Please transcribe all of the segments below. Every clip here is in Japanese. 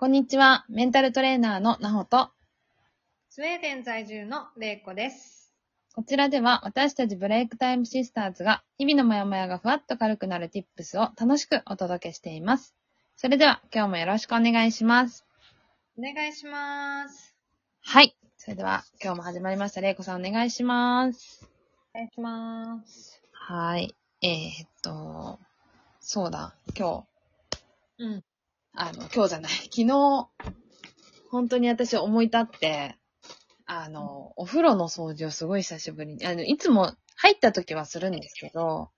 こんにちは。メンタルトレーナーのなほと、スウェーデン在住のれいこです。こちらでは私たちブレイクタイムシスターズが日々のモヤモヤがふわっと軽くなる tips を楽しくお届けしています。それでは今日もよろしくお願いします。お願いします。はい。それでは今日も始まりました。れいこさんお願いします。お願いします。はい。えー、っと、そうだ、今日、うん。あの、今日じゃない、昨日、本当に私思い立って、あの、お風呂の掃除をすごい久しぶりに、あの、いつも入った時はするんですけど、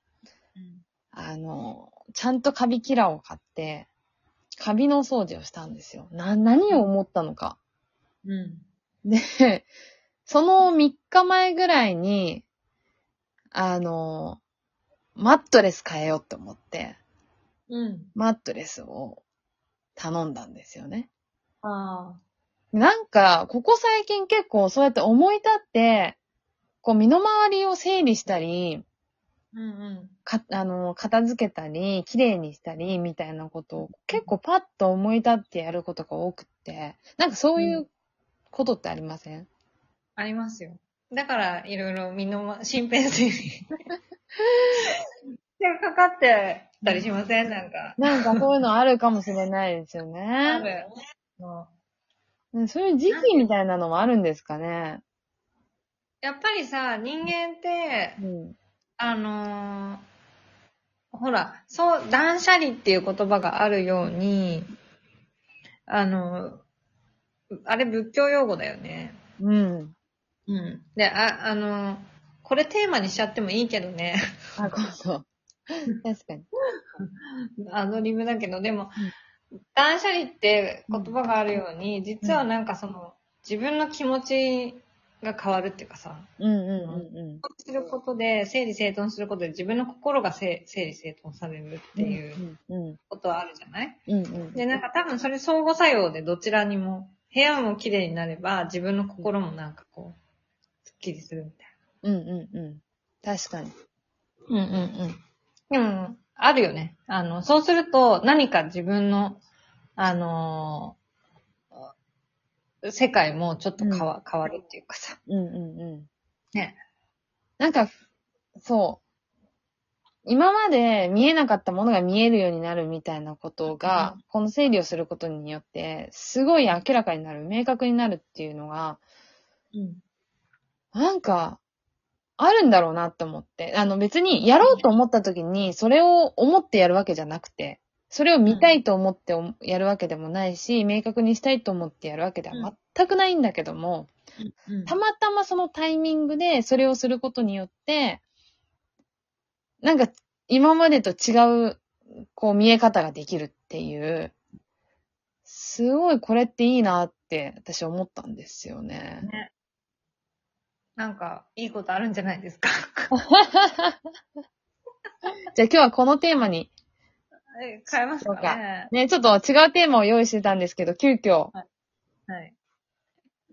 うん。あの、ちゃんとカビキラーを買って、カビの掃除をしたんですよ。な、何を思ったのか。うん。で、その3日前ぐらいに、あの、マットレス変えようって思って、うん。マットレスを頼んだんですよね。あなんか、ここ最近結構そうやって思い立って、こう身の回りを整理したり、あ。うんうん。か、あの、片付けたり、綺麗にしたり、みたいなことを結構パッと思い立ってやることが多くって、なんかそういうことってありません、ありますよ。だから、いろいろ身のま、身辺整理。手かかってたりしません？なんか。なんかそういうのあるかもしれないですよあね。る。もねそういう時期みたいなのもあるんですかね。うやっぱりさ、人間って、うん。あのーほら、そう、断捨離っていう言葉があるように、あのあれ仏教用語だよね。うん。うん。で、あ、あのこれテーマにしちゃってもいいけどね。あ、今度。確かに。アドリブだけど、でも、断捨離って言葉があるように、実はなんかその、自分の気持ちが変わるっていうかさ、うんうんうんすることで、整理整頓することで自分の心がせ整理整頓されるっていううん。うんことはあるじゃない？うんうん。で、なんか多分それ相互作用でどちらにも、部屋も綺麗になれば、自分の心もなんかこう、すっきりするみたいうんうんうん。確かに。な。うんうんうん。でも、あるよね。あの、そうすると何か自分の、あのー世界もちょっと変わ,、変わるっていうかさ。うんうんうん。ね。なんか、そう。今まで見えなかったものが見えるようになるみたいなことが、この整理をすることによって、すごい明らかになる、明確になるっていうのが、うん。なんか、あるんだろうなって思って。あの別にやろうと思った時に、それを思ってやるわけじゃなくて、それを見たいと思っておやるわけでもないし、明確にしたいと思ってやるわけでは全くないんだけども、うんたまたまそのタイミングでそれをすることによって、なんか今までと違う、こう見え方ができるっていう、すごいこれっていいなって私思ったんですよね。ね。なんか、いいことあるんじゃないですか？じゃあ今日はこのテーマに、え変えますかね。ね、ちょっと違うテーマを用意してたんですけど、急遽、はい。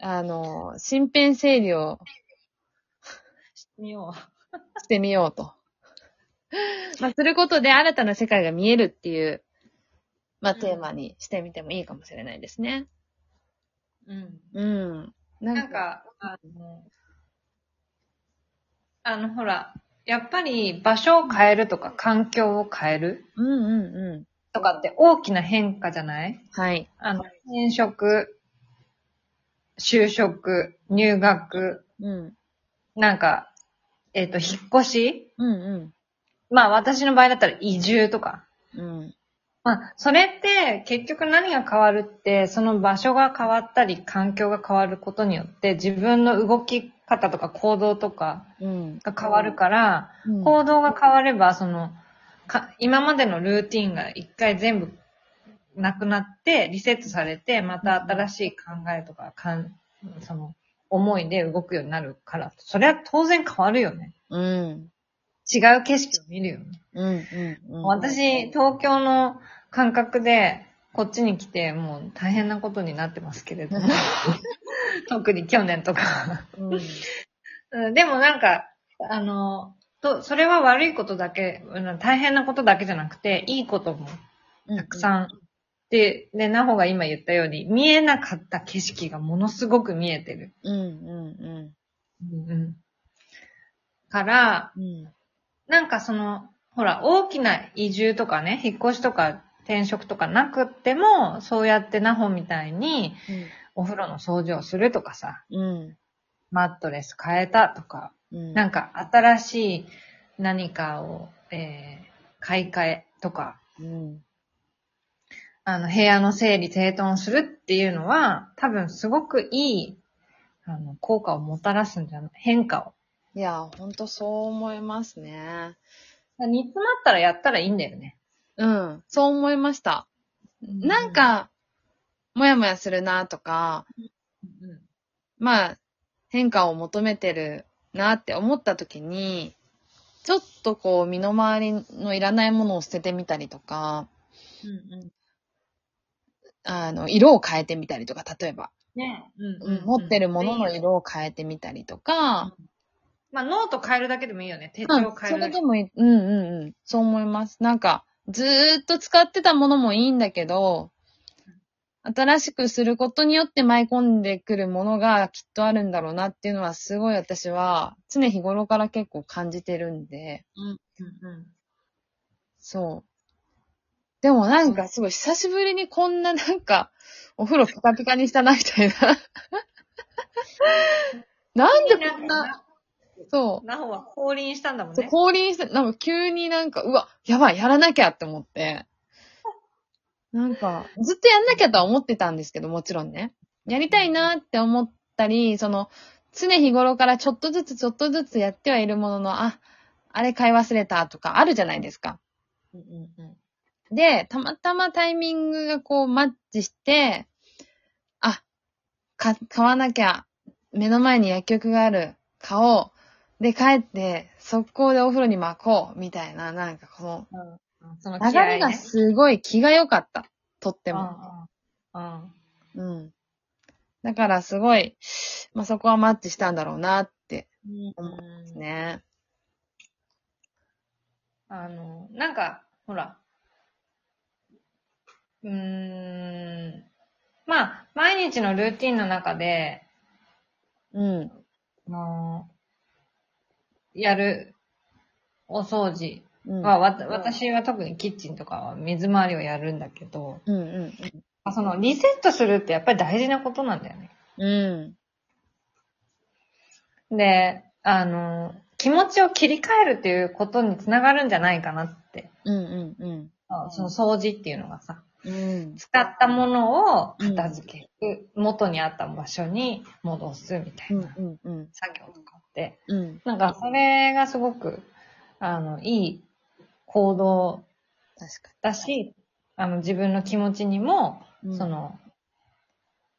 あの、身辺整理を見よしてみようと。まあ、することで新たな世界が見えるっていう、まあ、うんテーマにしてみてもいいかもしれないですね。う。うん。うん。ななん、か、あの、あの、ほら、やっぱり場所を変えるとか環境を変えるうんうんうん。とかって大きな変化じゃない？はい。あの、転職、就職、入学、うん。なんか、えっ、と、引っ越し？うんうん。まあ私の場合だったら移住とか。うん。まあ、それって結局何が変わるって、その場所が変わったり、環境が変わることによって、自分の動き方とか行動とかうん。が変わるから、うん行動が変われば、その、か今までのルーティンが一回全部なくなって、リセットされて、また新しい考えとか、かんその、思いで動くようになるから、それは当然変わるよね。うん。違う景色を見るよね。うんうんうん。私、東京の感覚で、こっちに来て、もう大変なことになってますけれども。特に去年とか。うん。うんでもなんか、あの、と、それは悪いことだけ、うん大変なことだけじゃなくて、いいこともたくさんで、で、なほが今言ったように、見えなかった景色がものすごく見えてる。うん、うん、うんうん。から、うん。うん。なんかその、ほら、大きな移住とかね、引っ越しとか転職とかなくっても、そうやってなほみたいに、お風呂の掃除をするとかさ、うん。マットレス変えたとか、うん。なんか新しい何かを、えー買い替えとか、うん。あの、部屋の整理整頓するっていうのは、多分すごくいい、あの、効果をもたらすんじゃない変化を。いや、ほんとそう思いますね。煮詰まったらやったらいいんだよね。うん。そう思いました。なん、か、もやもやするなとか、うんまあ、変化を求めてるなって思った時に、ちょっとこう、身の回りのいらないものを捨ててみたりとか、うんうんあの、色を変えてみたりとか、例えば、ねうん持ってるものの色を変えてみたりとか、まあ、ノート変えるだけでもいいよね。手うん帳変えるだけそれで。もいい。うんうんうん。そう思います。なんか、ずーっと使ってたものもいいんだけど、新しくすることによって舞い込んでくるものがきっとあるんだろうなっていうのはすごい私は常日頃から結構感じてるんで、うんうんうんそう。でもなんかすごい久しぶりにこんななんかお風呂ピカピカにしたなみたいな。なんでこんな、そう。なほは降臨したんだもんね。降臨して、なんか急になんか、うわ、やばい、やらなきゃって思って。なんか、ずっとやんなきゃとは思ってたんですけど、もちろんね。やりたいなって思ったり、その、常日頃からちょっとずつちょっとずつやってはいるものの、あ、あれ買い忘れたとかあるじゃないですか。うんうんうんで、たまたまタイミングがこうマッチして、あ、か、買わなきゃ、目の前に薬局がある、買おう。で、帰って、速攻でお風呂に巻こう、みたいな、なんかこうんそのの、流れがすごい気が良かった。とってでも。も。うん。だからすごい、まあ、そこはマッチしたんだろうなってうん思いますね。あの、なんか、ほら。うーん。まあ、毎日のルーティンの中で、うん。あのやるお掃除うん。は、わた私は特にキッチンとかは水回りをやるんだけど、うんうんあそのリセットするってやっぱり大事なことなんだよね。うん。うん。で、あの、気持ちを切り替えるっていうことにつながるんじゃないかなって。うんうんうん。あその掃除っていうのがさ、うん。使ったものを片付ける、元にあった場所に戻すみたいうんなうんうん。作業とかうん。なんかそれがすごく、あの、いい行動確かだし、あの、自分の気持ちにも、に。そ、の、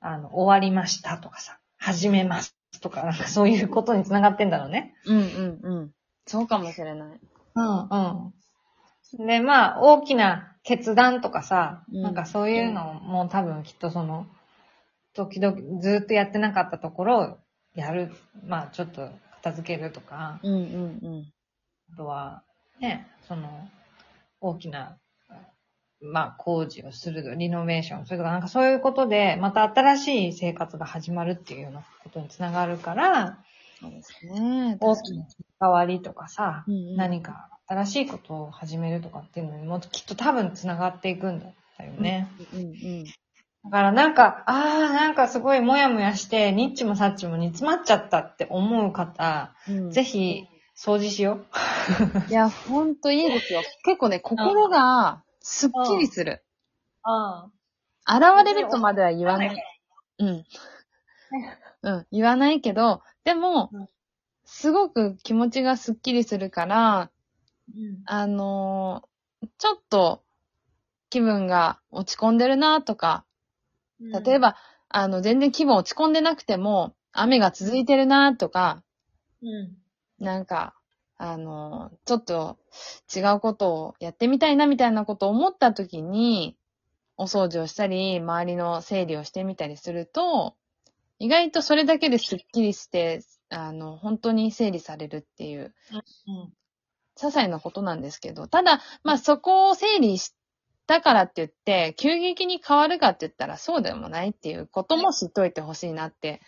あの、終わりましたとかさ、始めますとか、なんかそういうことにつながってんだろうね。うんうんうん。そうかもしれない。うんうん。で、まあ、大きな決断とかさ、うんなんかそういうのも多分きっとその、時々ずっとやってなかったところをやる。まあ、ちょっと片付けるとか、うんうんうん。あとは、ね、その、大きな、まあ、工事をする、リノベーションするとか、なんかそういうことで、また新しい生活が始まるっていうようなことにつながるから、そうですね。大きな変わりとかさ、うんうん何か新しいことを始めるとかっていうのにもきっと多分つながっていくんだよね。うんうん。だからなんか、ああ、なんかすごいもやもやして、ニッチもサッチも煮詰まっちゃったって思う方、うん、ぜひ掃除しよう。いや、ほんといいですよ。結構ね、心がすっきりする。あ現れるとまでは言わない。うん。うん、言わないけど、でもうん、すごく気持ちがすっきりするから、うん。あのーちょっと気分が落ち込んでるなとか、例え、ば、あの、全然気分落ち込んでなくても、雨が続いてるなとか、うん。なんか、あの、ちょっと違うことをやってみたいなみたいなことを思った時に、お掃除をしたり、周りの整理をしてみたりすると、意外とそれだけですっきりして、あの、本当に整理されるっていう、うん。些細なことなんですけど、ただ、まあそこを整理しだからって言って、急激に変わるかって言ったらそうでもないっていうことも知っといてほしいなって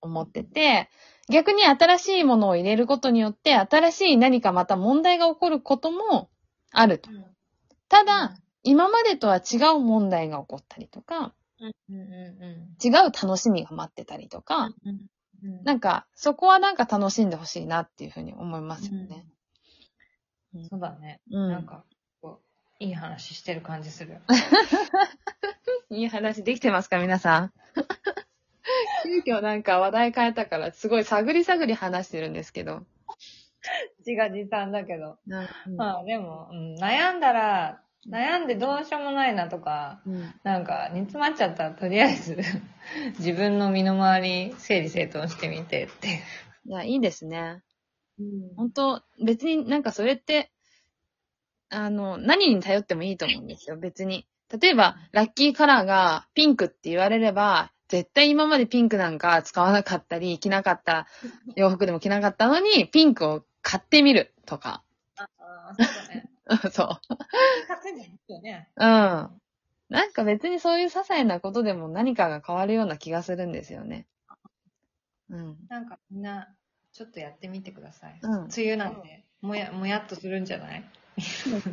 思ってて、逆に新しいものを入れることによって、新しい何かまた問題が起こることもあると。ただ、今までとは違う問題が起こったりとか、違う楽しみが待ってたりとか。なんか、そこはなんか楽しんでほしいなっていうふうに思いますよね。そうだね。うん。なんか、いい話してる感じする。いい話できてますか、皆さん？急遽なんか話題変えたから、すごい探り探り話してるんですけど。自画自賛だけど。うんまあでも、うん、悩んだら、悩んでどうしようもないなとか、うんなんか煮詰まっちゃったらとりあえず 自分の身の回り整理整頓してみてって。いや、いいですね。うん本当別になんかそれって、あの、何に頼ってもいいと思うんですよ、別に。例えば、ラッキーカラーがピンクって言われれば、絶対今までピンクなんか使わなかったり、着なかった洋服でも着なかったのに、ピンクを買ってみるとか。ああ、そうだね。そう。勝手にいいよね。うん。なんか別にそういう些細なことでも何かが変わるような気がするんですよね。うん。なんかみんな、ちょっとやってみてください。うん梅雨なんで、もや、もやっとするんじゃない？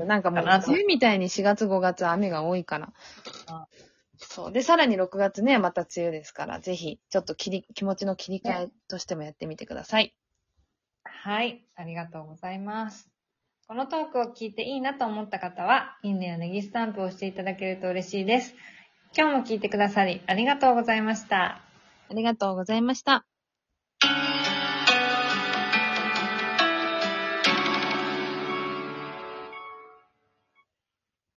なんかもう、梅雨みたいに4月5月雨が多いからあ。そう。で、さらに6月ね、また梅雨ですから、ぜひ、ちょっと切り、気持ちの切り替えとしてもやってみてください。はい、ありがとうございます。このトークを聞いていいなと思った方は、いいねやネギスタンプを押していただけると嬉しいです。今日も聞いてくださりありがとうございました。ありがとうございました。